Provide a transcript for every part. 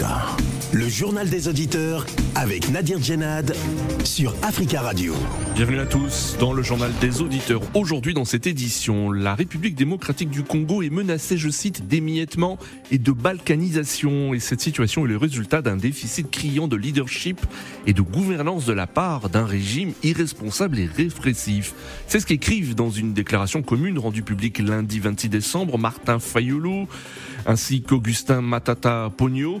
Africa. Le journal des auditeurs avec Nadir Djenad sur Africa Radio. Bienvenue à tous dans le journal des auditeurs. Aujourd'hui dans cette édition, la République démocratique du Congo est menacée, je cite, d'émiettement et de balkanisation. Et cette situation est le résultat d'un déficit criant de leadership et de gouvernance de la part d'un régime irresponsable et répressif. C'est ce qu'écrivent dans une déclaration commune rendue publique lundi 26 décembre Martin Fayolo ainsi qu'Augustin Matata Pogno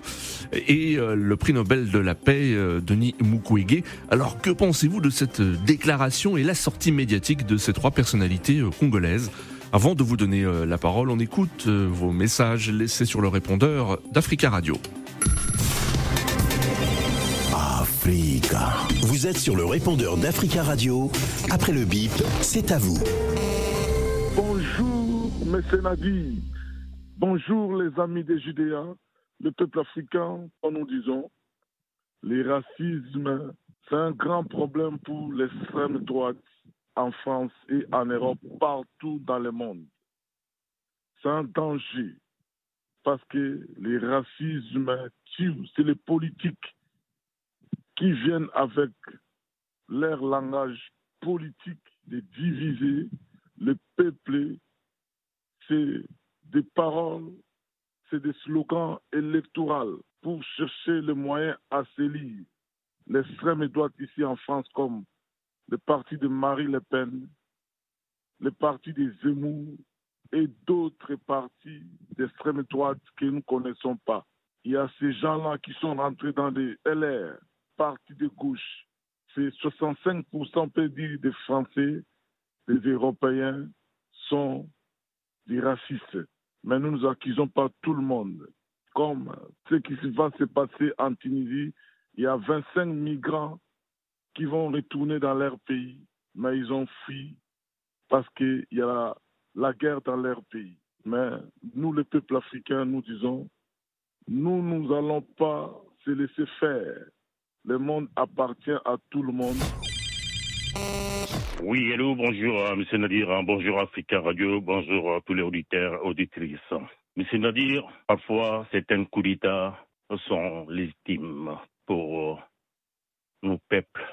et euh, le prix Nobel de la paix euh, Denis Mukwege. Alors que pensez-vous de cette déclaration et la sortie médiatique de ces trois personnalités euh, congolaises? Avant de vous donner la parole, on écoute vos messages laissés sur le répondeur d'Africa Radio. Africa. Vous êtes sur le répondeur d'Africa Radio. Après le bip, c'est à vous. Bonjour, monsieur Nadi. Bonjour les amis des Judéens, le peuple africain, comme nous disons. Les racismes, c'est un grand problème pour l'extrême droite en France et en Europe, partout dans le monde. C'est un danger parce que les racismes tuent, c'est les politiques qui viennent avec leur langage politique de diviser le peuple. C'est des paroles, c'est des slogans électoraux pour chercher le moyen à s'élire. L'extrême droite ici en France, comme le parti de Marie Le Pen, le parti des Zemmour et d'autres partis d'extrême droite que nous ne connaissons pas. Il y a ces gens-là qui sont rentrés dans des LR, partis de gauche. C'est 65% peut dire des Français, des Européens sont des racistes mais nous n'accusons pas tout le monde. Comme ce qui va se passer en Tunisie, il y a 25 migrants qui vont retourner dans leur pays, mais ils ont fui parce qu'il y a la, guerre dans leur pays. Mais nous, le peuple africain, nous disons, nous, nous n'allons pas se laisser faire. Le monde appartient à tout le monde. Oui, hello, bonjour à M. Nadir, hein, bonjour Africa Radio, bonjour à tous les auditeurs, auditrices. M. Nadir, parfois certains coups d'État sont légitimes pour nos peuples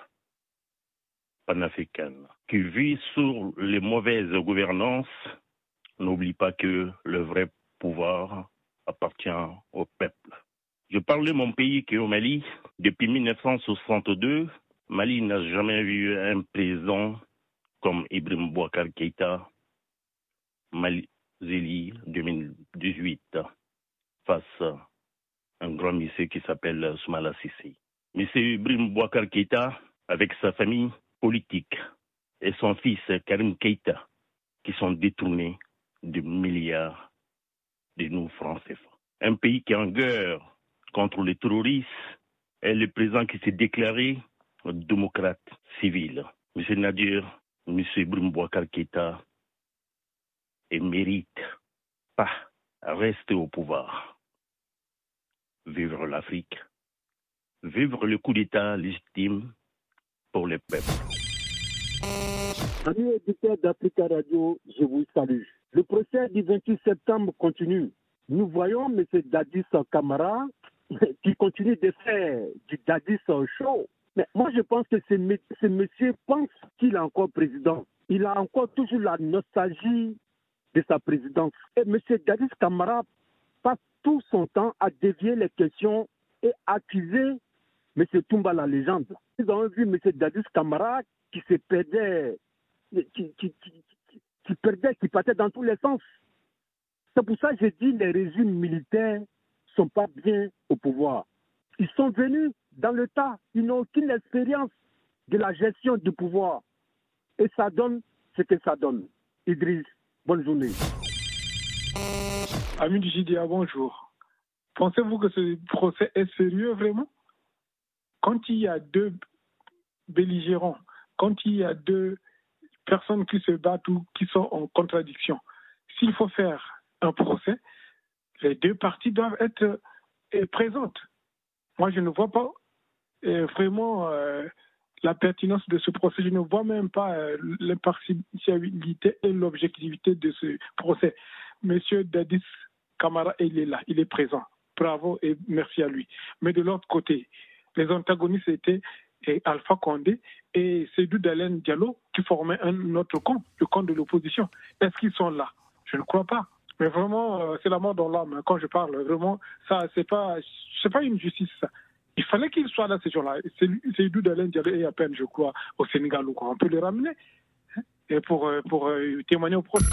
panafricains qui vivent sous les mauvaises gouvernances. N'oublie pas que le vrai pouvoir appartient au peuple. Je parle de mon pays qui est au Mali. Depuis 1962, Mali n'a jamais vu un président comme Ibrahim Bouakar Keïta, Mali 2018, face à un grand monsieur qui s'appelle Soumala Sissi. Monsieur Ibrahim Bouakar Keïta, avec sa famille politique et son fils Karim Keïta, qui sont détournés de milliards de nous français. Un pays qui est en guerre contre les terroristes et le président qui s'est déclaré démocrate civil. M. Nadir, M. Bouakar Keita, et mérite pas rester au pouvoir. Vivre l'Afrique, vivre le coup d'État légitime pour les peuples. Amis éditeurs d'Africa Radio, je vous salue. Le procès du 28 septembre continue. Nous voyons M. Dadis Kamara qui continue de faire du Dadis show mais moi, je pense que ce, monsieur pense qu'il est encore président. Il a encore toujours la nostalgie de sa présidence. Et M. Dadis Kamara passe tout son temps à dévier les questions et accuser M. Toumba la légende. Ils ont vu M. Dadis Kamara qui se perdait, qui, perdait, qui partait dans tous les sens. C'est pour ça que dis que les régimes militaires ne sont pas bien au pouvoir. Ils sont venus dans le tas, ils n'ont aucune expérience de la gestion du pouvoir. Et ça donne ce que ça donne. Idriss, bonne journée. Ami du JDA, bonjour. Pensez-vous que ce procès est sérieux vraiment? Quand il y a deux belligérants, quand il y a deux personnes qui se battent ou qui sont en contradiction, s'il faut faire un procès, les deux parties doivent être euh, présentes. Moi, je ne vois pas euh, vraiment euh, la pertinence de ce procès. Je ne vois même pas euh, l'impartialité et l'objectivité de ce procès. Monsieur Dadis Kamara, il est là, il est présent. bravo et merci à lui. Mais de l'autre côté, les antagonistes étaient Alpha Condé et Seydou Dalen Diallo qui formaient un autre camp, le camp de l'opposition. Est-ce qu'ils sont là? Je ne crois pas. Mais vraiment, euh, c'est la mort dans l'âme. Quand je parle, vraiment, ça, c'est pas, c'est pas une justice. Ça. Il fallait qu'ils soient là, ces gens-là. Seydou Dalen Diallo est à peine, je crois, au Sénégal. On peut les ramener hein, et pour, euh, pour euh, témoigner au procès.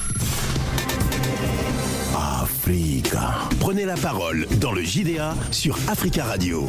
Africa. Prenez la parole dans le JDA sur Africa Radio.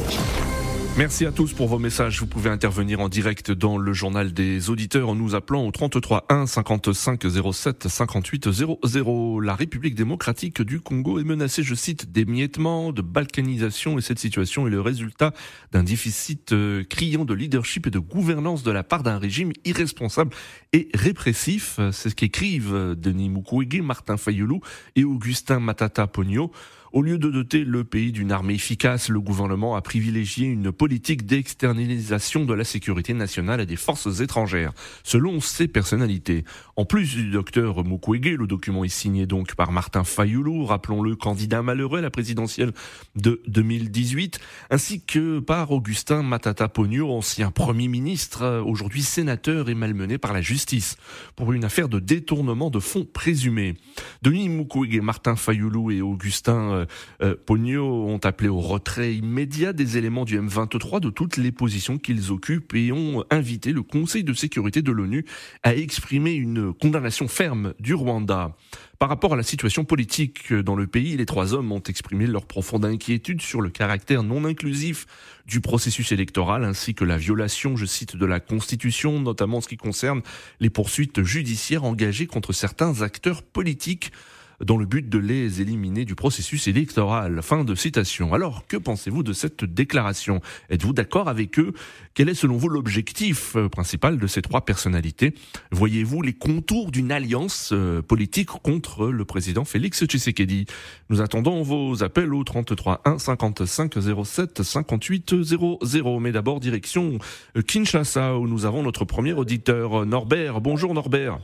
Merci à tous pour vos messages. Vous pouvez intervenir en direct dans le journal des auditeurs en nous appelant au 33 1 55 07 58 00. La République démocratique du Congo est menacée, je cite, d'émiettement, de balkanisation et cette situation est le résultat d'un déficit euh, criant de leadership et de gouvernance de la part d'un régime irresponsable et répressif. C'est ce qu'écrivent Denis Mukwege, Martin Fayoulou et Augustin Matata Pogno. Au lieu de doter le pays d'une armée efficace, le gouvernement a privilégié une politique d'externalisation de la sécurité nationale à des forces étrangères, selon ses personnalités. En plus du docteur Mukwege, le document est signé donc par Martin Fayoulou, rappelons-le candidat malheureux à la présidentielle de 2018, ainsi que par Augustin Matata Pogno, ancien premier ministre, aujourd'hui sénateur et malmené par la justice, pour une affaire de détournement de fonds présumés. Denis Mukwege, Martin Fayoulou et Augustin euh, Pogno ont appelé au retrait immédiat des éléments du M23 de toutes les positions qu'ils occupent et ont invité le Conseil de sécurité de l'ONU à exprimer une condamnation ferme du Rwanda. Par rapport à la situation politique dans le pays, les trois hommes ont exprimé leur profonde inquiétude sur le caractère non inclusif du processus électoral ainsi que la violation, je cite, de la Constitution, notamment en ce qui concerne les poursuites judiciaires engagées contre certains acteurs politiques dans le but de les éliminer du processus électoral. Fin de citation. Alors, que pensez-vous de cette déclaration? Êtes-vous d'accord avec eux? Quel est selon vous l'objectif euh, principal de ces trois personnalités? Voyez-vous les contours d'une alliance euh, politique contre le président Félix Tshisekedi? Nous attendons vos appels au 33 1 55 07 58 00. Mais d'abord, direction euh, Kinshasa, où nous avons notre premier auditeur, Norbert. Bonjour Norbert.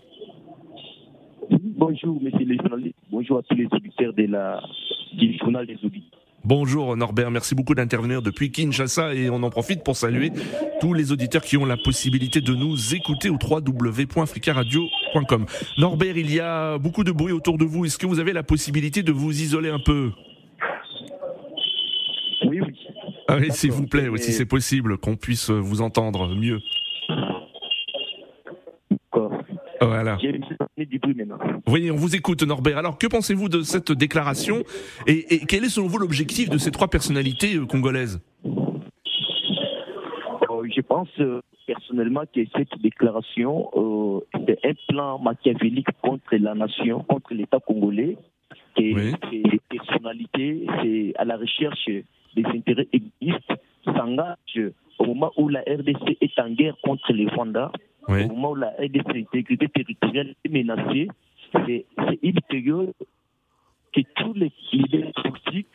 Bonjour, monsieur le journaliste. Bonjour à tous les auditeurs de la, du journal des auditeurs. Bonjour Norbert, merci beaucoup d'intervenir depuis Kinshasa et on en profite pour saluer tous les auditeurs qui ont la possibilité de nous écouter au www.africaradio.com. Norbert, il y a beaucoup de bruit autour de vous. Est-ce que vous avez la possibilité de vous isoler un peu? Oui, oui. Ah oui, s'il vous plaît, si c'est possible, qu'on puisse vous entendre mieux. Voilà. Oui, on vous écoute, Norbert. Alors, que pensez-vous de cette déclaration et, quel est selon vous l'objectif de ces trois personnalités euh, congolaises? Euh, Je pense euh, personnellement que cette déclaration est un plan machiavélique contre la nation, contre l'État congolais. Et les personnalités, c'est à la recherche des intérêts égoïstes, s'engagent au moment où la RDC est en guerre contre les Rwandais au moment où la intégrité territoriale est menacée, c'est une période que tous les leaders politiques,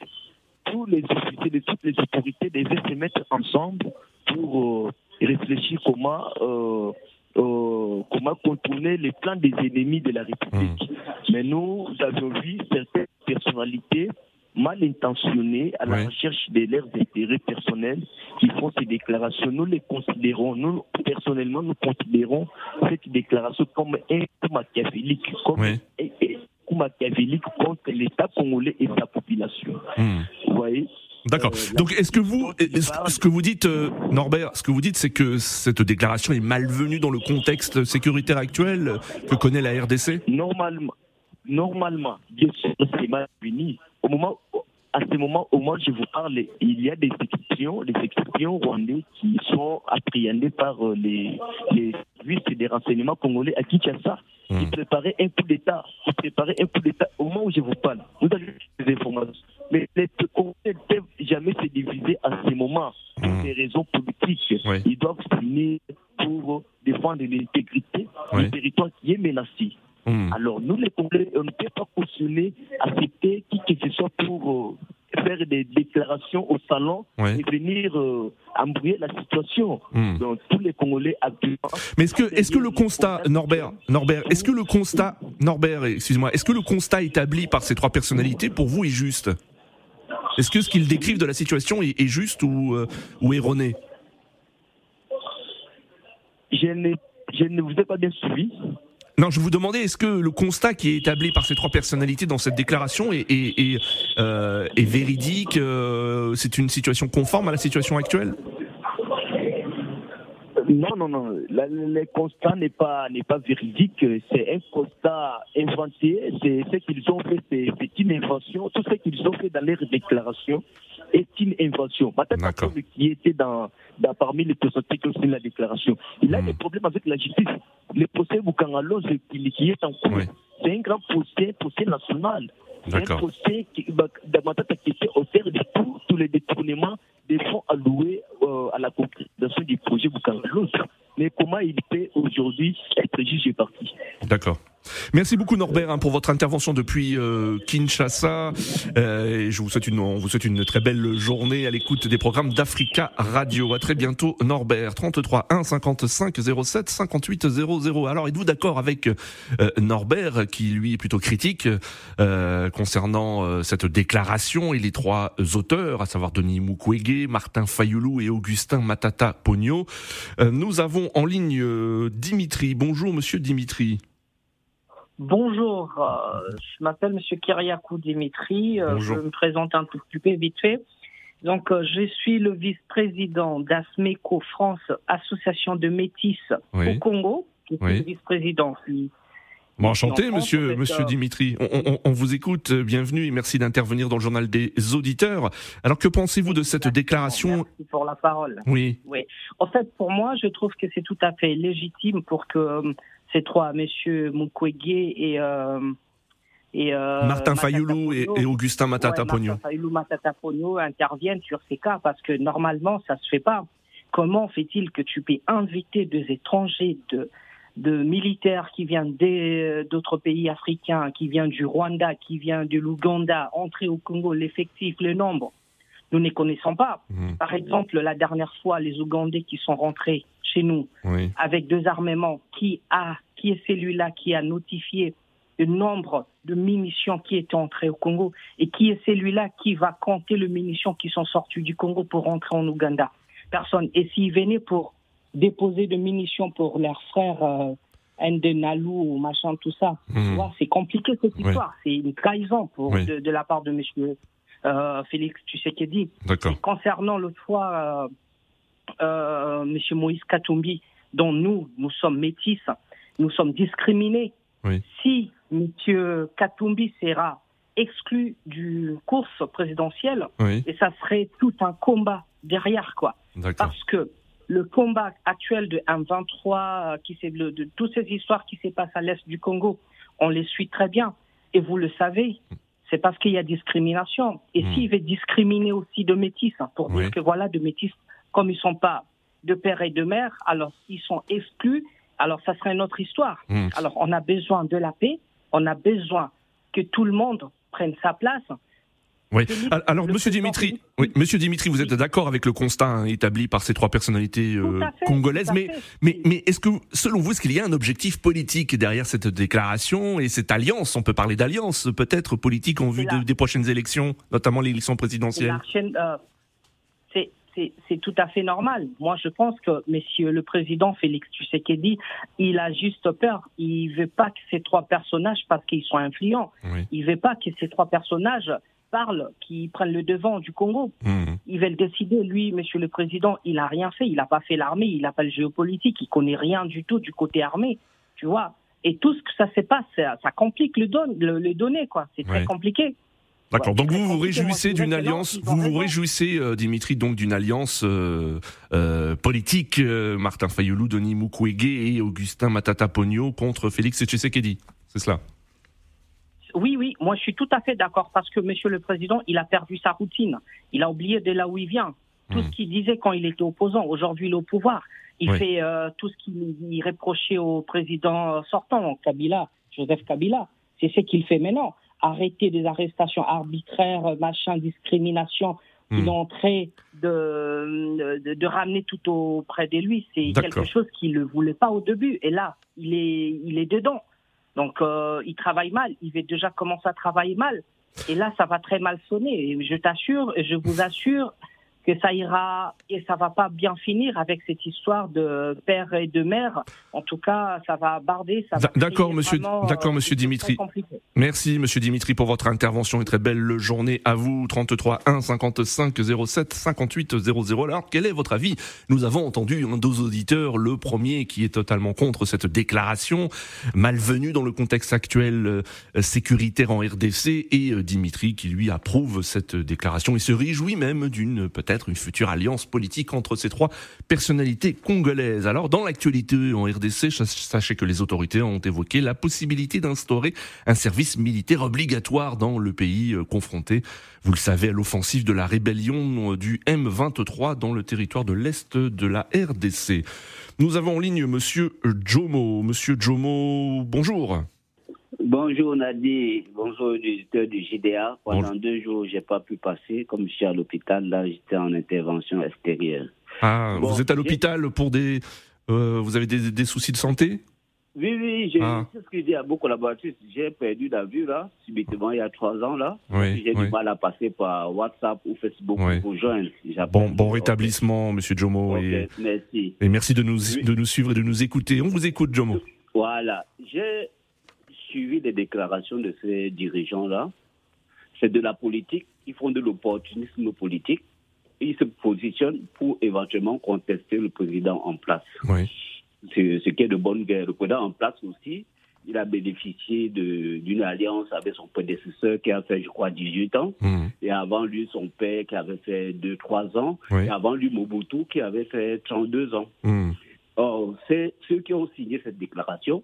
tous les officiers de toutes les autorités devaient se mettre ensemble pour euh, réfléchir comment, euh, euh, comment contourner les plans des ennemis de la République. Hmm. Mais nous avons vu certaines personnalités mal intentionnés à la recherche de leurs intérêts personnels qui font ces déclarations. Nous les considérons, nous personnellement, nous considérons cette déclaration comme un machiavélique, comme un, machiavélique contre l'État congolais et sa population. Hmm. Vous voyez? D'accord. Euh, Donc, est-ce que vous, ce que vous dites, euh, Norbert, ce que vous dites, c'est que cette déclaration est malvenue dans le contexte sécuritaire actuel que connaît la RDC Normalement, normalement, bien sûr, c'est malvenu au moment, à ce moment, au moment où je vous parle, il y a des exceptions, des exceptions rwandais qui sont appréhendées par euh, les, les services des renseignements congolais à Kinshasa. Mmh. Ils préparaient un coup d'État. Ils préparaient un coup d'État au moment où je vous parle. Vous avez des informations. Mais les Congolais ne peuvent jamais se diviser à ce moment pour mmh. des raisons politiques. Ils doivent s'unir pour défendre l'intégrité du territoire qui est menacé. Hmm. Alors, nous, les Congolais, on ne peut pas cautionner, accepter qui que ce soit pour euh, faire des déclarations au salon et venir euh, embrouiller la situation. Hmm. Donc, tous les Congolais actuellement. Mais est-ce que, est-ce que le constat, Norbert, Norbert, est-ce que le constat, Norbert, excuse-moi, est-ce que le constat établi par ces trois personnalités pour vous est juste? Est-ce que ce qu'ils décrivent de la situation est, juste ou, ou erroné? Je ne, je ne vous ai pas bien suivi. Non, je vous demandais, est-ce que le constat qui est établi par ces trois personnalités dans cette déclaration est, est, est, euh, est véridique euh, C'est une situation conforme à la situation actuelle? Non, non, non. le constat n'est pas n'est pas véridique. C'est un constat inventé. C'est ce qu'ils ont fait, c'est une invention. Tout ce qu'ils ont fait dans leurs déclarations est une invention. Maintenant, qui était dans, dans, parmi les personnalités qui ont signé la déclaration, il a hmm. des problèmes avec la justice. Le procès Boukangalos qui, qui est en cours, c'est un grand procès, procès national. C'est un procès qui, bah, qui était au terme de tous les détournements des fonds alloués euh, à la concrétisation du projet Boukangalos. Mais comment il peut aujourd'hui être jugé parti? D'accord. Merci beaucoup Norbert hein, pour votre intervention depuis euh, Kinshasa. Euh, je vous souhaite une, on vous souhaite une très belle journée à l'écoute des programmes d'Africa Radio. À très bientôt Norbert. 33 1 55 07 58 00. Alors êtes-vous d'accord avec euh, Norbert qui lui est plutôt critique concernant cette déclaration et les trois auteurs, à savoir Denis Mukwege, Martin Fayoulou et Augustin Matata Pogno. nous avons en ligne Dimitri. Bonjour Monsieur Dimitri. Bonjour, euh, je m'appelle Monsieur Kyriakou Dimitri. Euh, je me présente un tout petit peu vite fait. Donc, euh, je suis le vice-président d'ASMECO France, Association de métis au Congo. Je suis le vice-président. Bon, enchanté, monsieur, monsieur Dimitri. On, on, vous écoute. Bienvenue et merci d'intervenir dans le journal des auditeurs. Alors, que pensez-vous de cette déclaration Merci pour la parole. Oui. Oui. En fait, pour moi, je trouve que c'est tout à fait légitime pour que ces trois, Monsieur Mukwege et euh, et euh, Martin Fayoulou et, Augustin Matata ouais, Martin Fayoulou, Matata Pogno interviennent sur ces cas parce que normalement ça se fait pas. Comment fait-il que tu peux inviter des étrangers de de militaires qui viennent d'autres pays africains, qui viennent du Rwanda, qui viennent de l'Ouganda, entrer au Congo, l'effectif, le nombre, nous ne connaissons pas. Mmh. Par exemple, la dernière fois, les Ougandais qui sont rentrés chez nous avec deux armements, qui a, qui est celui-là qui a notifié le nombre de munitions qui étaient entrées au Congo et qui est celui-là qui va compter les munitions qui sont sorties du Congo pour rentrer en Ouganda Personne. Et s'ils venaient pour déposer des munitions pour leurs frères euh, Ndenalou ou machin, tout ça, hmm. c'est compliqué cette histoire. C'est une trahison pour, de, la part de monsieur euh, Félix Tshisekedi. Concernant l'autre fois, euh, euh, M. Moïse Katumbi, dont nous, nous sommes métis, nous sommes discriminés. Si M. Katumbi sera exclu du course présidentielle, et ça serait tout un combat derrière, quoi. Parce que le combat actuel de M23, qui c'est de, de toutes ces histoires qui se passent à l'est du Congo, on les suit très bien. Et vous le savez, c'est parce qu'il y a discrimination. Et hmm. s'il veut discriminer aussi de métis, hein, pour dire que voilà, de métis comme ils ne sont pas de père et de mère, alors ils sont exclus, alors ça serait une autre histoire. Hmm. Alors on a besoin de la paix, on a besoin que tout le monde prenne sa place. Oui. Alors, Monsieur Dimitri, oui, Monsieur Dimitri, vous êtes d'accord avec le constat hein, établi par ces trois personnalités euh, congolaises, mais, mais, mais est-ce que, selon vous, est-ce qu'il y a un objectif politique derrière cette déclaration et cette alliance? On peut parler d'alliance, peut-être politique en vue des prochaines élections, notamment l'élection présidentielle c'est tout à fait normal. Moi, je pense que Monsieur le Président Félix Tshisekedi, il a juste peur. Il veut pas que ces trois personnages, parce qu'ils sont influents, il veut pas que ces trois personnages parlent, qui prennent le devant du Congo. Mmh. Il veut le décider. Lui, Monsieur le Président, il a rien fait. Il n'a pas fait l'armée. Il n'a pas le géopolitique. Il connaît rien du tout du côté armé. Tu vois? Et tout ce que ça se passe, ça, complique le, don, le, données, quoi. C'est très compliqué. D'accord. Donc vous vous réjouissez d'une alliance, vous vous réjouissez, euh, Dimitri, donc d'une alliance euh, euh, politique, Martin Fayoulou, Denis Mukwege et Augustin Matata Pogno contre Félix Tshisekedi. C'est cela? Oui, oui, moi je suis tout à fait d'accord parce que Monsieur le Président, il a perdu sa routine. Il a oublié de là où il vient. Tout ce hmm. qu'il disait quand il était opposant, aujourd'hui il est au pouvoir. Il fait tout ce qu'il reprochait au président sortant, Kabila, Joseph Kabila. C'est ce qu'il fait maintenant arrêter des arrestations arbitraires, machin, discrimination, hmm. ont trait de, de, ramener tout auprès de lui. C'est quelque chose qu'il ne voulait pas au début. Et là, il est, il est dedans. Donc, euh, il travaille mal. Il va déjà commencer à travailler mal. Et là, ça va très mal sonner. Et je t'assure, je vous assure, que ça ira et ça va pas bien finir avec cette histoire de père et de mère. En tout cas, ça va barder. D'accord, monsieur. D'accord, euh, monsieur Dimitri. Merci, monsieur Dimitri, pour votre intervention et très belle journée à vous. 33 1 55 07 58 00. Alors, quel est votre avis? Nous avons entendu un deux auditeurs, le premier qui est totalement contre cette déclaration malvenue dans le contexte actuel euh, sécuritaire en RDC et euh, Dimitri qui lui approuve cette déclaration et se réjouit même d'une peut-être une future alliance politique entre ces trois personnalités congolaises. Alors, dans l'actualité en RDC, sachez que les autorités ont évoqué la possibilité d'instaurer un service militaire obligatoire dans le pays euh, confronté, vous le savez, à l'offensive de la rébellion euh, du M23 dans le territoire de l'Est de la RDC. Nous avons en ligne Monsieur Jomo. Monsieur Jomo, bonjour. Bonjour Nadi, bonjour l'éditeur du JDA. Pendant deux jours, j'ai pas pu passer. Comme je suis à l'hôpital, là, j'étais en intervention extérieure. Ah, vous êtes à l'hôpital pour des. Euh, vous avez des, soucis de santé? Oui, oui, ah. c'est ce que je dis à beaucoup collaboratrices. J'ai perdu la vue, là, subitement, il y a trois ans, là. j'ai du mal à passer par WhatsApp ou Facebook pour joindre. Bon, bon rétablissement, monsieur Jomo. et, merci. Et merci de nous, de nous suivre et de nous écouter. On vous écoute, Jomo. Voilà. J'ai suivi les déclarations de ces dirigeants-là. C'est de la politique. Ils font de l'opportunisme politique. Ils se positionnent pour éventuellement contester le président en place. Oui. Ce qui est de bonne guerre. Le président en place aussi, il a bénéficié d'une alliance avec son prédécesseur qui a fait, je crois, 18 ans. Mmh. Et avant lui, son père qui avait fait 2-3 ans. Et avant lui, Mobutu qui avait fait 32 ans. Mmh. Or, c'est ceux qui ont signé cette déclaration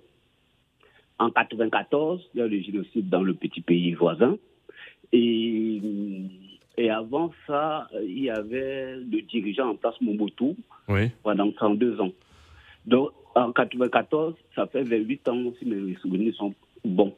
en 94, il y a le génocide dans le petit pays voisin. Et, et avant ça, il y avait le dirigeant en place, Mobutu, pendant 32 ans. Donc, en 94, ça fait 28 ans, si mes souvenirs sont bons.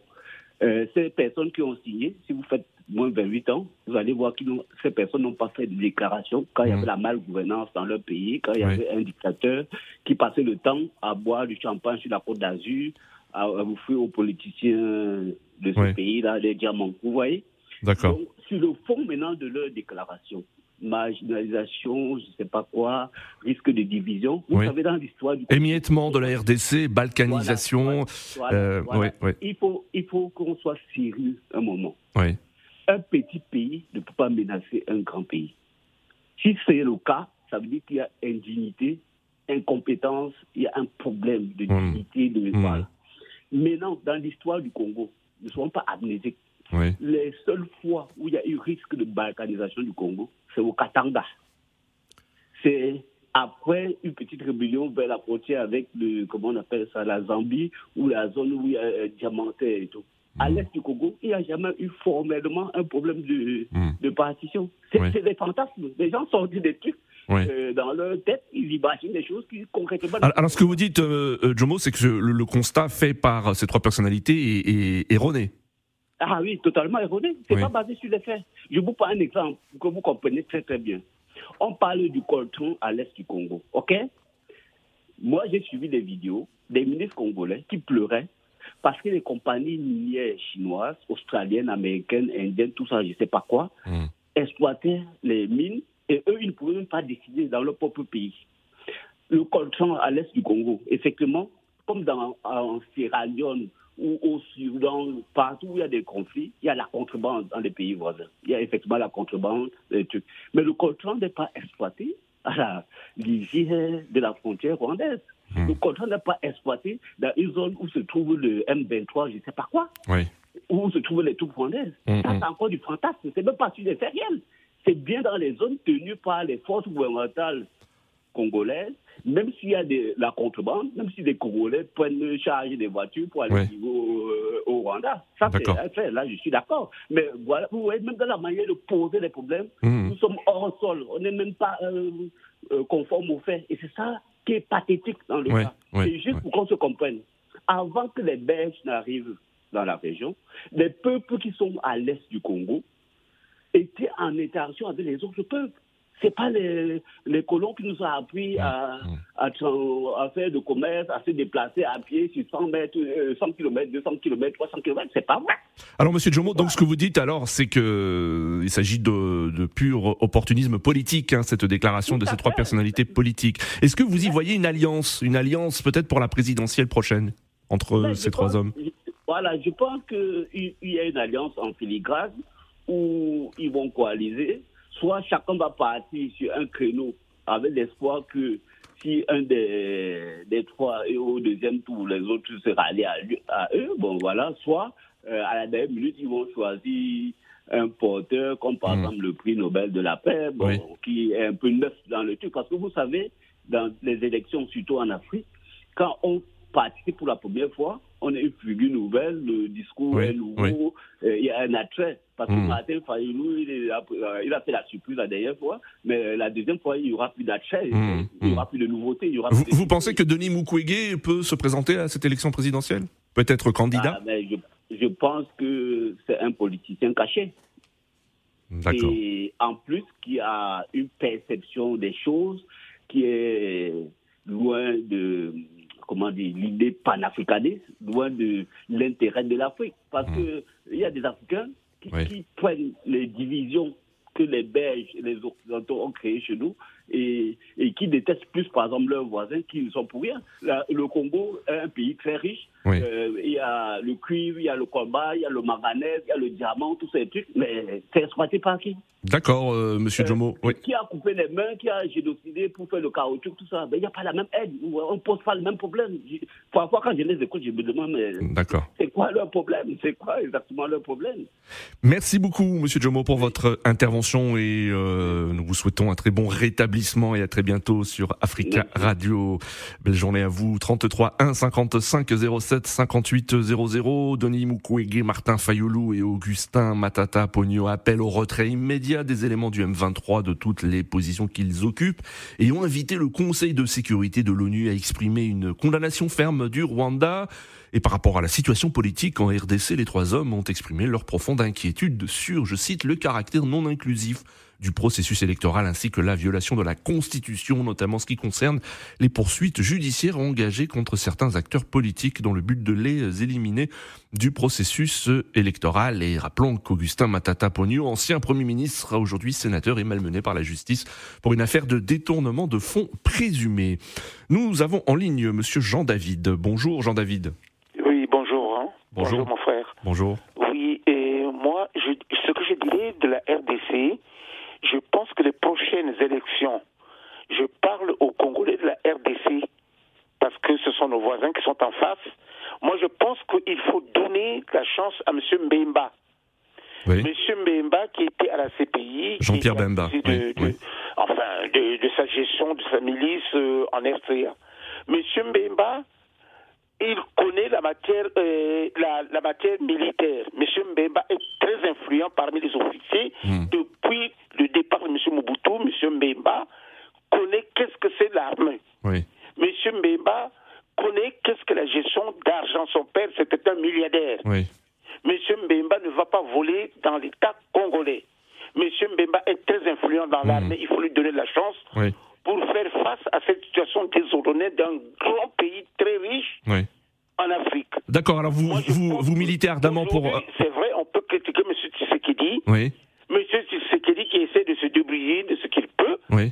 Euh, ces personnes qui ont signé, si vous faites moins de 28 ans, vous allez voir que ces personnes n'ont pas fait de déclaration quand il y avait la malgouvernance dans leur pays, quand il y avait un dictateur qui passait le temps à boire du champagne sur la côte d'Azur, à, vous faire aux politiciens de ce pays-là les diamants. Vous voyez D'accord. Sur le fond maintenant de leur déclaration, marginalisation, je ne sais pas quoi, risque de division. Vous savez, dans l'histoire du... Émiettement de la RDC, balkanisation. Euh, il faut, il faut qu'on soit sérieux un moment. Un petit pays ne peut pas menacer un grand pays. Si c'est le cas, ça veut dire qu'il y a indignité, incompétence, il y a un problème de hmm. dignité, de... Mmh. Maintenant, dans l'histoire du Congo, ne soyons pas amnésiques. Les seules fois où il y a eu risque de balkanisation du Congo, c'est au Katanga. C'est après une petite rébellion vers la frontière avec le, comment on appelle ça, la Zambie, ou la zone où il y a euh, diamantaire et tout. À mm. l'est du Congo, il n'y a jamais eu formellement un problème de, mm. de partition. C'est des fantasmes. Les gens sont dit des trucs euh, dans leur tête, ils imaginent des choses qui concrètement. Alors, ce que vous dites, euh, euh, Jomo, c'est que le, constat fait par ces trois personnalités est, erroné. Ah oui, totalement erroné. C'est pas basé sur les faits. Je vous prends un exemple que vous comprenez très très bien. On parle du coltron à l'est du Congo, ok? Moi, j'ai suivi des vidéos des ministres congolais qui pleuraient parce que les compagnies minières chinoises, australiennes, américaines, indiennes, tout ça, je ne sais pas quoi, hmm. exploitaient les mines et eux, ils ne pouvaient même pas décider dans leur propre pays. Le coltron à l'est du Congo, effectivement, comme dans, en Sierra Leone ou au Soudan, partout où il y a des conflits, il y a la contrebande dans les pays voisins. Il y a effectivement la contrebande, des trucs. Mais le coltron n'est pas exploité à la lisière de la frontière rwandaise. Hmm. Le coltron n'est pas exploité dans une zone où se trouve le M23, je ne sais pas quoi. Où se trouvent les troupes rwandaises. Hmm, Ça, hmm. c'est encore du fantasme. C'est même pas sur les faits réels c'est bien dans les zones tenues par les forces gouvernementales congolaises, même s'il y a de la contrebande, même si les Congolais prennent charge des voitures pour aller euh, au, Rwanda. Ça, c'est un fait. Là, je suis d'accord. Mais voilà, vous voyez, même dans la manière de poser les problèmes, mmh. nous sommes hors sol. On n'est même pas euh, euh, conforme aux faits. Et c'est ça qui est pathétique dans le cas. C'est juste pour qu'on se comprenne. Avant que les Belges n'arrivent dans la région, les peuples qui sont à l'est du Congo, était en interaction avec les autres peuples. C'est pas les, les colons qui nous ont appris à, à, à, faire de commerce, à se déplacer à pied sur 100 mètres, 100 km, 200 km, 300 km. C'est pas vrai. Alors, Monsieur Jomo, donc ce que vous dites alors, c'est que il s'agit de, de, pur opportunisme politique, hein, cette déclaration de ces trois personnalités politiques. Est-ce que vous y voyez une alliance, une alliance peut-être pour la présidentielle prochaine entre Ben, ces trois pense- hommes? Voilà, je pense qu'il y a une alliance en filigrane où ils vont coaliser. Soit chacun va partir sur un créneau avec l'espoir que si un des, des trois est au deuxième tour, les autres se rallient à, eux, bon voilà, soit euh, à la dernière minute, ils vont choisir un porteur, comme par exemple le prix Nobel de la paix, bon, Oui. qui est un peu neuf dans le truc. Parce que vous savez, dans les élections, surtout en Afrique, quand on participe pour la première fois, on a une figure nouvelle, le discours Oui, est nouveau, oui. euh, il y a un attrait. Parce que Mm. Martin Fayoulou, il, a- euh, il a fait la surprise la dernière fois, mais la deuxième fois, il n'y aura plus d'attrait, Mm, il n'y mm. aura plus de nouveautés. Il y aura vous, plus de- vous pensez que Denis Mukwege peut se présenter à cette élection présidentielle? Peut-être candidat? Ah, mais je, je pense que c'est un politicien caché. D'accord. Et en plus, qui a une perception des choses qui est loin de, comment dire, l'idée panafricaniste, loin de l'intérêt de l'Afrique. Parce que il y a des Africains qui, Oui. qui prennent les divisions que les Belges et les Occidentaux ont créées chez nous et, et qui détestent plus, par exemple, leurs voisins qui ne sont pour rien. La- le Congo est un pays très riche. Oui. Euh, il y a le cuivre, il y a le combat, il y a le manganèse, il y a le diamant, tous ces trucs. Mais c'est exploité par qui? D'accord, euh, Monsieur Euh, Jomo. Oui. Qui a coupé les mains, qui a génocidé pour faire le caoutchouc, tout ça. Ben, Il n'y a pas la même aide. On ne pose pas le même problème. Parfois, quand je les écoute, je me demande, D'accord. c'est quoi leur problème? C'est quoi exactement leur problème? Merci beaucoup, Monsieur Jomo, pour votre intervention et euh, nous vous souhaitons un très bon rétablissement et à très bientôt sur Africa Merci. Radio. Belle journée à vous. 33 1 55 07 58 00. Denis Mukwege, Martin Fayoulou et Augustin Matata Pogno appellent au retrait immédiat des éléments du M23 de toutes les positions qu'ils occupent et ont invité le Conseil de sécurité de l'ONU à exprimer une condamnation ferme du Rwanda. Et par rapport à la situation politique en RDC, les trois hommes ont exprimé leur profonde inquiétude sur, je cite, le caractère non inclusif du processus électoral ainsi que la violation de la Constitution, notamment ce qui concerne les poursuites judiciaires engagées contre certains acteurs politiques dans le but de les éliminer du processus électoral. Et rappelons qu'Augustin Matata Pogno, ancien Premier ministre, sera aujourd'hui sénateur et malmené par la justice pour une affaire de détournement de fonds présumés. Nous avons en ligne Monsieur Jean David. Bonjour Jean David. Oui, bonjour. hein. Bonjour. mon frère. Bonjour. Oui, et moi, je, ce que je dirais de la RDC, je pense que les prochaines élections, je parle aux Congolais de la RDC, parce que ce sont nos voisins qui sont en face. Moi, je pense qu'il faut donner la chance à M. Mbemba. Oui. M. Mbemba qui était à la CPI. Jean-Pierre était Bemba, accusé oui, De, de- oui. Enfin, de, de sa gestion, de sa milice euh, en RCA. M. Mbemba, il connaît la matière, euh, la, la matière militaire. M. Mbemba est très influent parmi les officiers. Hmm. Depuis le départ de M. Mobutu, M. Mbemba connaît qu'est-ce que c'est l'armée. Oui. M. Mbemba connaît qu'est-ce que la gestion d'argent. Son père, c'était un milliardaire. Oui. M. Mbemba ne va pas voler dans l'État congolais. M. Mbemba est très influent dans l'armée. Il faut lui donner la chance Oui. Pour faire face à cette situation désordonnée d'un grand pays très riche Oui. en Afrique. D'accord. Alors vous, Moi, vous, militez ardemment pour. Aujourd'hui, C'est vrai, on peut critiquer M. Tshisekedi. Oui. M. Tshisekedi qui essaie de se débrouiller de ce qu'il peut, Oui.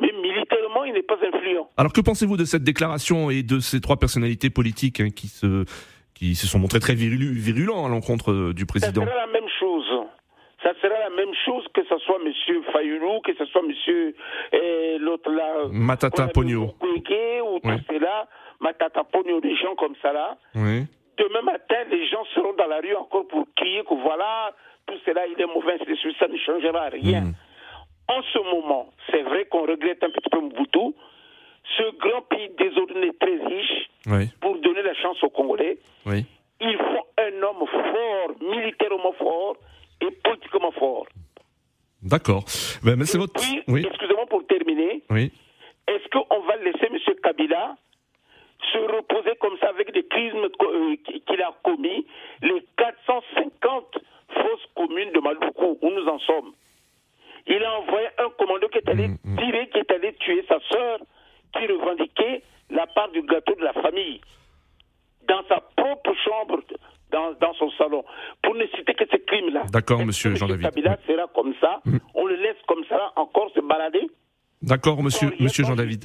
mais militairement, il n'est pas influent. Alors que pensez-vous de cette déclaration et de ces trois personnalités politiques hein, qui se qui se sont montrés très virulents à l'encontre euh, du Ça président? sera la même chose. Ça sera la même chose que ce soit M. Fayoulou, que ce soit M. euh, l'autre là. Matata Pogno. ou Oui. tout cela, Matata Pogno, des gens comme ça là. Oui. Demain matin, les gens seront dans la rue encore pour crier que voilà, tout cela il est mauvais, ça ne changera rien. Mm. En ce moment, c'est vrai qu'on regrette un petit peu Mobutu, ce grand pays désordonné très riche, Oui. pour donner la chance aux Congolais, Oui. il faut un homme fort, militairement fort et politiquement fort. D'accord. Ben, mais c'est votre. puis, Oui. excusez-moi pour terminer, Oui. est-ce qu'on va laisser M. Kabila se reposer comme ça avec des crimes euh, qu'il a commis, les 450 fausses communes de Maluku, où nous en sommes? Il a envoyé un commando qui est allé Mm, mm. tirer, qui est allé tuer sa sœur, qui revendiquait la part du gâteau de la famille dans sa propre chambre, dans, dans son salon. Pour ne citer que ces crimes-là. D'accord, monsieur Jean-David. Kabila sera comme ça. On le laisse comme ça, encore se balader. D'accord, monsieur, monsieur Jean-David.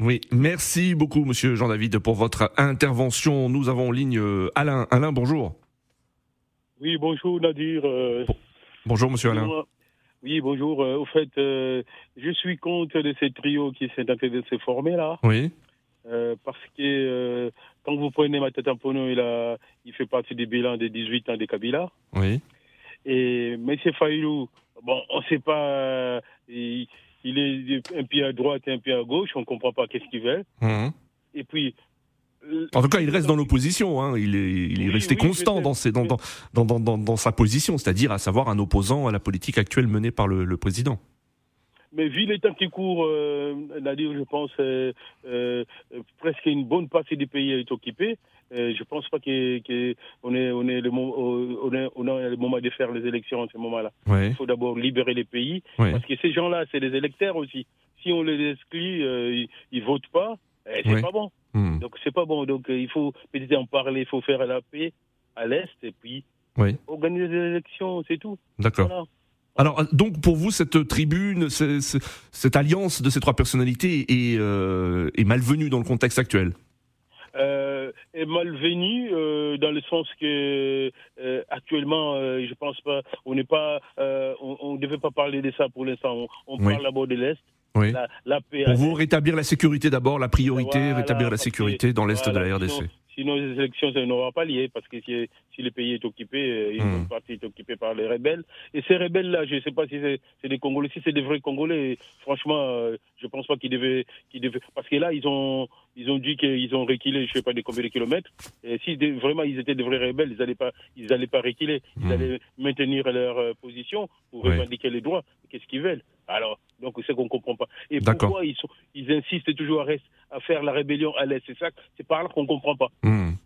Oui, merci beaucoup, monsieur Jean-David, pour votre intervention. Nous avons en ligne euh, Alain. Alain, bonjour. Oui, bonjour Nadir. euh, Bonjour, monsieur Alain. Oui, bonjour. euh, au fait, euh, je suis contre de ces trios qui sont en train de se former là. Oui, euh, parce que euh, quand vous prenez Matata Pono, il, a, il fait partie des bilans des 18 ans de Kabila. oui. Et M. Fayoulou, bon, on ne sait pas, euh, il, il est un pied à droite et un pied à gauche, on ne comprend pas qu'est-ce qu'il veut. Mhm. Et puis, euh, En tout cas, il reste dans l'opposition. Hein. Il est, il est Oui, resté oui, constant dans, ses, dans, dans, dans, dans, dans- dans sa position, c'est-à-dire à savoir un opposant à la politique actuelle menée par le, le président. Mais vu les temps qui courent, euh, Nadir, je pense euh, euh, presque une bonne partie du pays est occupée. Euh, je pense pas qu'on est, on est le on est, on a le moment de faire les élections en ce moment-là. Ouais. Il faut d'abord libérer les pays, Ouais. parce que ces gens-là, c'est des électeurs aussi. Si on les exclut, euh, ils, ils votent pas, eh, c'est Ouais. pas bon. Mhm. Donc c'est pas bon. Donc euh, il faut peut-être en parler, il faut faire la paix à l'est et puis organiser des élections, c'est tout. D'accord. Voilà. Alors, donc, pour vous, cette tribune, ce- ce- cette alliance de ces trois personnalités est, euh, est malvenue dans le contexte actuel? Euh, est malvenu euh, dans le sens que euh, actuellement, euh, je pense pas, on n'est pas, euh, on, ne devait pas parler de ça pour l'instant. On, on Oui. parle d'abord de l'est, Oui. la, la paix. Pour vous, rétablir la sécurité d'abord, la priorité, Voilà, rétablir la sécurité dans l'Est de la RDC. Sinon, sinon, les élections, ça n'aura pas lié, parce que si, si le pays est occupé, euh, une bonne partie est occupée par les rebelles. Et ces rebelles-là, je ne sais pas si c'est des Congolais, si c'est des vrais Congolais, franchement, euh, je pense pas qu'ils devaient, qu'ils devaient. Parce que là, ils ont, ils ont dit qu'ils ont reculé, je sais pas de combien de kilomètres. Et si vraiment ils étaient des vrais rebelles, ils n'allaient pas, ils allaient pas reculer. Ils Hmm. allaient maintenir leur euh, position pour revendiquer les droits. Qu'est-ce qu'ils veulent? Alors, donc c'est qu'on comprend pas. Et pourquoi ils, sont, ils insistent toujours à, rest- à faire la rébellion à l'Est? C'est ça, c'est par là qu'on comprend pas. Mhm.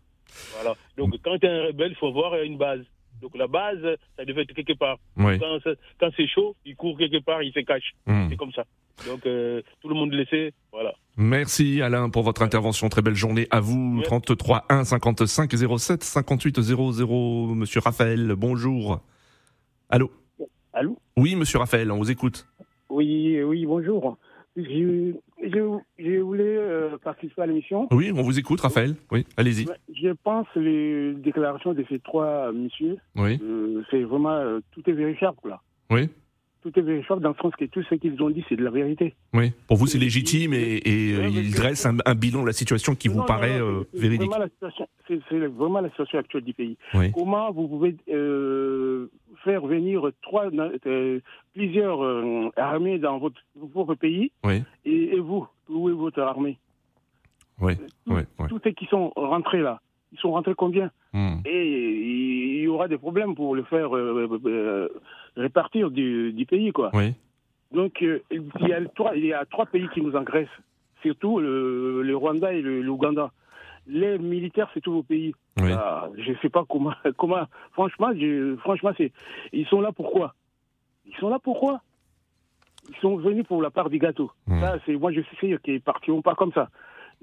Voilà. Donc quand tu es un rebelle, il faut avoir une base. Donc la base, ça devait être quelque part. Ouais. Quand, c'est- quand c'est chaud, il court quelque part, il se cache. Mhm. C'est comme ça. Donc euh, tout le monde le sait. Voilà. Merci Alain pour votre intervention. Très belle journée à vous. 33 1 55 07 58 00. Monsieur Raphaël, bonjour. Allô? Allô? Oui, monsieur Raphaël, on vous écoute. Oui, oui, bonjour. Je, je, je voulais euh, participer à l'émission. Oui, on vous écoute, Raphaël. Oui, allez-y. Je pense que les déclarations de ces trois messieurs, Oui, euh, c'est vraiment, euh, tout est vérifiable. Là. oui, Tout est vérifiable dans le sens que tout ce qu'ils ont dit, c'est de la vérité. oui. Pour vous, c'est légitime et, et, euh, il dresse un, un bilan de la situation qui vous paraît non, véridique. C'est vraiment la situation actuelle du pays. Oui. Comment vous pouvez faire venir trois, euh, plusieurs euh, armées dans votre, votre pays Oui, et, et vous, où est votre armée? Oui, oui, oui. Tous ceux qui sont rentrés là, ils sont rentrés combien? Hmm. Et il y aura des problèmes pour le faire euh, euh, répartir du, du pays, quoi. Oui, Donc, euh, il, y a trois, il y a trois pays qui nous engraissent, surtout le, le Rwanda et le- l'Ouganda. Les militaires, c'est tous vos pays. Oui. Ah, je ne sais pas comment. comment franchement, je, franchement c'est, ils sont là pourquoi? Ils sont là pourquoi? Ils sont venus pour la part du gâteau. Hmm. Ça, c'est moi, je sais qu'ils partiront pas comme ça.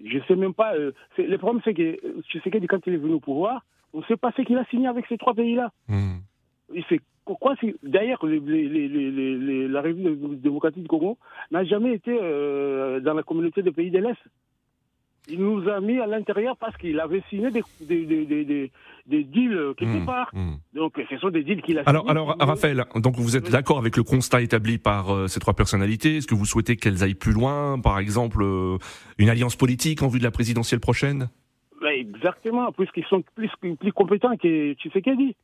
Je sais même pas. euh, le problème, c'est que je sais que quand il est venu au pouvoir, on ne sait pas ce qu'il a signé avec ces trois pays-là. Et c'est pourquoi c'est d'ailleurs les- les- les- la République démocratique du Congo n'a jamais été euh, dans la communauté des pays de l'Est. Il nous a mis à l'intérieur parce qu'il avait signé des, des, des, des, deals quelque Hmm. part. Hmm. Donc ce sont des deals qu'il a Alors, signés. alors, Raphaël, donc vous êtes d'accord avec le constat établi par euh, ces trois personnalités Est-ce que vous souhaitez qu'elles aillent plus loin Par exemple, euh, une alliance politique en vue de la présidentielle prochaine? Ouais, Exactement, puisqu'ils sont plus, plus compétents que Tshisekedi.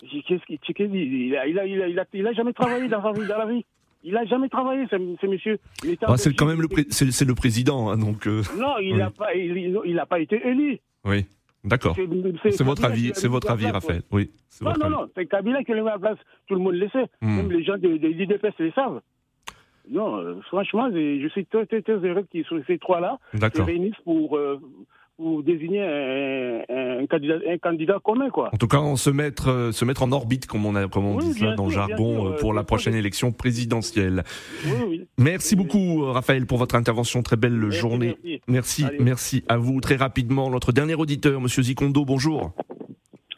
Qu'est-ce il a, il, a, il, a, il, a, il a jamais travaillé dans, dans la vie. Il a jamais travaillé, ce, ce monsieur. Il était en Ah, C'est quand même le, pré- le président, hein, donc. euh, Non, il oui. n'a pas, il, il a pas été élu. Oui, d'accord. C'est- votre avis, c'est votre avis, place, Raphaël. Oui, Non, votre non, avis. non, c'est Kabila qui l'a mis à la place. Tout le monde le sait. Hmm. Même les gens de, de l'IDPS le savent. Non, euh, franchement, je suis très, très, très heureux qu'ils soient ces trois-là se réunissent pour, euh, pour désigner un, un, candidat, un candidat commun. Quoi. En tout cas, on se mettre, euh, se mettre en orbite, comme on, a, comme on dit ça dans le jargon, sûr, euh, pour euh, la prochaine sûr. élection présidentielle. Oui, oui. Merci beaucoup, euh, Raphaël, pour votre intervention. Très belle Merci, journée. merci. Merci, merci à vous. Très rapidement, notre dernier auditeur, Monsieur Zikondo, bonjour.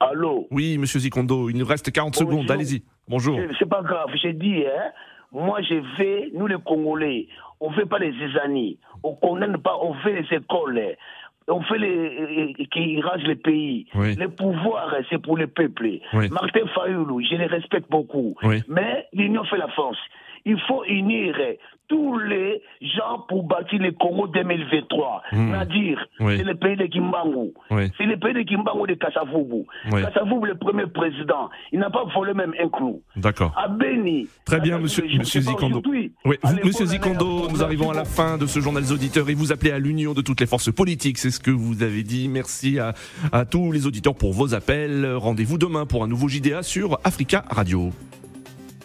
Allô Oui, Monsieur Zikondo, il nous reste 40 Bonjour. secondes. Allez-y. Bonjour. C'est- pas grave, j'ai dit, hein. Moi, je vais, nous les Congolais, on fait pas les zizanies, on condamne pas, on fait les écoles, on fait les qui rangent les pays. Oui. Le pouvoir, c'est pour le peuple. Oui. Martin Fayoulou, je les respecte beaucoup. Oui. Mais l'union fait la force. Il faut unir tous les gens pour bâtir le Congo 2023. Hmm. C'est-à-dire, Oui. c'est le pays de Kimbangu. Oui. C'est le pays de Kimbangu de Kassavubu. Oui. Kassavubu, le premier président, il n'a pas volé même un clou. D'accord. À Beni. Très bien, monsieur, Zikondo. Oui, vous- monsieur Zikondo, nous arrivons à la fin de ce journal des auditeurs et vous appelez à l'union de toutes les forces politiques. C'est ce que vous avez dit. Merci à, à tous les auditeurs pour vos appels. Rendez-vous demain pour un nouveau JDA sur Africa Radio.